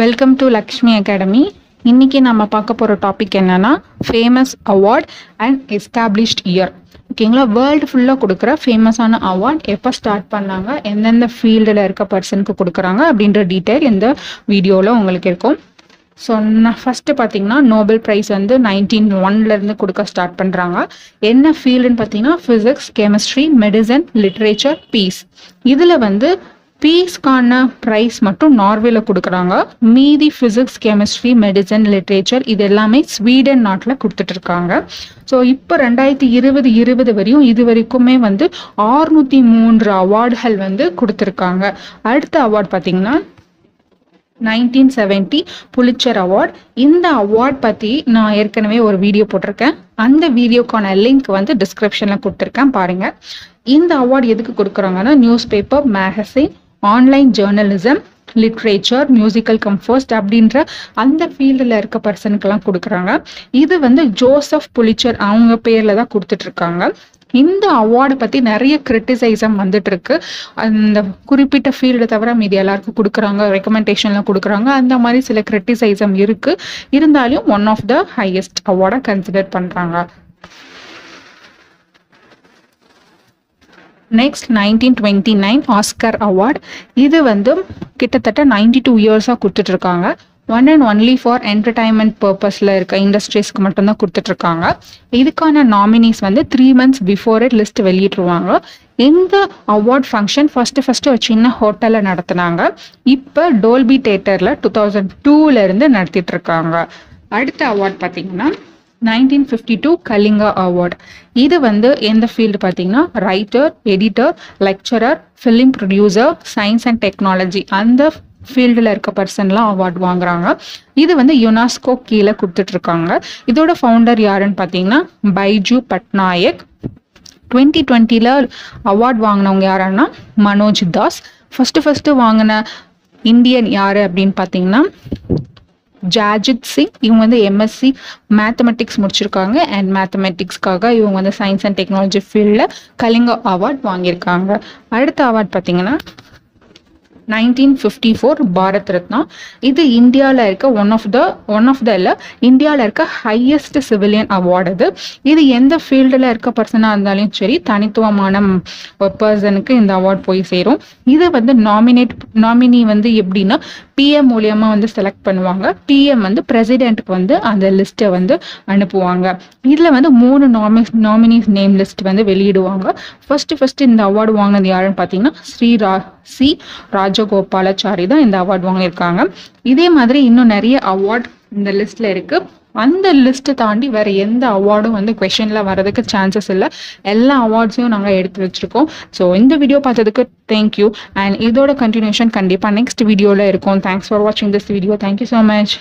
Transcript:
Welcome to Lakshmi academy இன்னைக்கு நம்ம பார்க்க போகிற டாபிக் என்னன்னா famous award and established year ஓகேங்களா வேர்ல்டு ஃபுல்லாக கொடுக்குற ஃபேமஸான அவார்ட் எப்போ ஸ்டார்ட் பண்ணாங்க? எந்தெந்த ஃபீல்டில் இருக்க பர்சனுக்கு கொடுக்குறாங்க? அப்படின்ற டீட்டெயில் இந்த வீடியோவில் உங்களுக்கு இருக்கும். ஸோ நான் ஃபஸ்ட்டு பார்த்தீங்கன்னா நோபல் ப்ரைஸ் வந்து நைன்டீன் ஒன்லேருந்து கொடுக்க ஸ்டார்ட் பண்ணுறாங்க என்ன ஃபீல்டுன்னு பார்த்தீங்கன்னா physics chemistry medicine literature peace இதில் வந்து பீஸ்க்கான ப்ரைஸ் மட்டும் நார்வேல கொடுக்குறாங்க. மீதி ஃபிசிக்ஸ் கெமிஸ்ட்ரி மெடிசன் லிட்ரேச்சர் இது எல்லாமே ஸ்வீடன் நாட்டில் கொடுத்துட்டு இருக்காங்க ஸோ இப்போ ரெண்டாயிரத்தி இருபது இருபது வரையும் இது வரைக்குமே வந்து ஆறுநூற்றி மூன்று அவார்டுகள் வந்து கொடுத்துருக்காங்க. அடுத்த அவார்ட் பார்த்தீங்கன்னா நைன்டீன் செவன்டி புலிச்சர் அவார்ட் இந்த அவார்ட் பற்றி நான் ஏற்கனவே ஒரு வீடியோ போட்டிருக்கேன். அந்த வீடியோக்கான லிங்க் வந்து டிஸ்கிரிப்ஷனில் கொடுத்துருக்கேன் பாருங்கள் இந்த அவார்டு எதுக்கு கொடுக்குறாங்கன்னா newspaper magazine online journalism literature musical composed அப்படின்ற அந்த ஃபீல்டில் இருக்க பர்சனுக்கெல்லாம் கொடுக்குறாங்க. இது வந்து ஜோசப் புலிச்சர் அவங்க பேரில் தான் கொடுத்துட்ருக்காங்க. இந்த அவார்டை பற்றி நிறைய கிரிட்டிசைசம் வந்துட்டு இருக்கு அந்த குறிப்பிட்ட ஃபீல்டை தவிர மீதி எல்லாருக்கும் கொடுக்குறாங்க ரெக்கமெண்டேஷன்லாம் கொடுக்குறாங்க. அந்த மாதிரி சில கிரிட்டிசைசம் இருக்கு. இருந்தாலும் ஒன் ஆஃப் த ஹையஸ்ட் அவார்டை கன்சிடர் பண்ணுறாங்க next nineteen twenty nine Oscar award இது வந்து கிட்டத்தட்ட நைன்டி டூ இயர்ஸாக கொடுத்துட்டு இருக்காங்க one and only for entertainment பர்பஸில் இருக்க இண்டஸ்ட்ரீஸ்க்கு மட்டும்தான் கொடுத்துட்ருக்காங்க. இதுக்கான நாமினிஸ் வந்து த்ரீ மந்த்ஸ் பிஃபோர் லிஸ்ட் வெளியிட்டுருவாங்க. இந்த அவார்ட் ஃபங்க்ஷன் ஃபஸ்ட்டு ஃபஸ்ட்டு ஒரு சின்ன ஹோட்டலில் நடத்துனாங்க. இப்போ டோல்பி தேட்டரில் டூ தௌசண்ட் டூவிலேருந்து நடத்திட்டு இருக்காங்க அடுத்த அவார்ட் பார்த்தீங்கன்னா nineteen fifty two Kalinga award இது வந்து எந்த ஃபீல்டு பார்த்தீங்கன்னா writer editor lecturer film producer science and technology அந்த ஃபீல்டில் இருக்க பர்சன்லாம் அவார்ட் வாங்குறாங்க. இது வந்து யுனாஸ்கோ கீழே கொடுத்துட்ருக்காங்க. இதோட ஃபவுண்டர் யாருன்னு பார்த்தீங்கன்னா பைஜு பட்நாயக். டுவெண்ட்டி டுவெண்ட்டியில் அவார்ட் வாங்கினவங்க யாருன்னா மனோஜ் தாஸ். ஃபஸ்ட்டு ஃபஸ்ட்டு வாங்கின இந்தியன் யார் அப்படின்னு பார்த்தீங்கன்னா ஜாஜித் சிங் இவங்க வந்து எம்எஸ்சி மேத்தமெட்டிக்ஸ் முடிச்சிருக்காங்க. அண்ட் மேத்தமெட்டிக்ஸ்க்காக இவங்க வந்து சயின்ஸ் அண்ட் டெக்னாலஜி ஃபீல்டில் கலிங்கா அவார்ட் வாங்கியிருக்காங்க. அடுத்த அவார்ட் பார்த்தீங்கன்னா nineteen fifty four Bharat Ratna. இது இந்தியாவில் இருக்க one of the one of the இல்லை இந்தியாவில் இருக்க ஹையஸ்ட் சிவிலியன் அவார்டு அது. இது எந்த ஃபீல்டில் இருக்க பர்சனாக இருந்தாலும் சரி தனித்துவமான பர்சனுக்கு இந்த அவார்ட் போய் சேரும். இது வந்து நாமினேட் நாமினி வந்து எப்படின்னா பிஎம் மூலியமா வந்து செலக்ட் பண்ணுவாங்க. பிஎம் வந்து பிரசிடென்ட்க்கு வந்து அந்த லிஸ்ட்டை வந்து அனுப்புவாங்க. இதில் வந்து மூணு நாமி நாமினிஸ் நேம் லிஸ்ட் வந்து வெளியிடுவாங்க. ஃபர்ஸ்ட் ஃபர்ஸ்ட் இந்த அவார்டு வாங்கினது யாருன்னு பார்த்தீங்கன்னா ஸ்ரீ ரா சி ராஜகோபாலாச்சாரி தான் இந்த அவார்டு வாங்கியிருக்காங்க. இதே மாதிரி இன்னும் நிறைய அவார்ட் இந்த லிஸ்ட்ல இருக்கு. அந்த லிஸ்ட்டை தாண்டி வேற எந்த அவார்டும் வந்து கொஷனில் வரதுக்கு சான்சஸ் இல்லை. எல்லா அவார்ட்ஸையும் நாங்கள் எடுத்து வச்சிருக்கோம். ஸோ இந்த வீடியோ பார்த்ததுக்கு தேங்க்யூ அண்ட் இதோட கண்டினியூஷன் கண்டிப்பாக நெக்ஸ்ட் வீடியோவில் இருக்கும். தேங்க்ஸ் ஃபார் வாட்சிங் this video thank you so much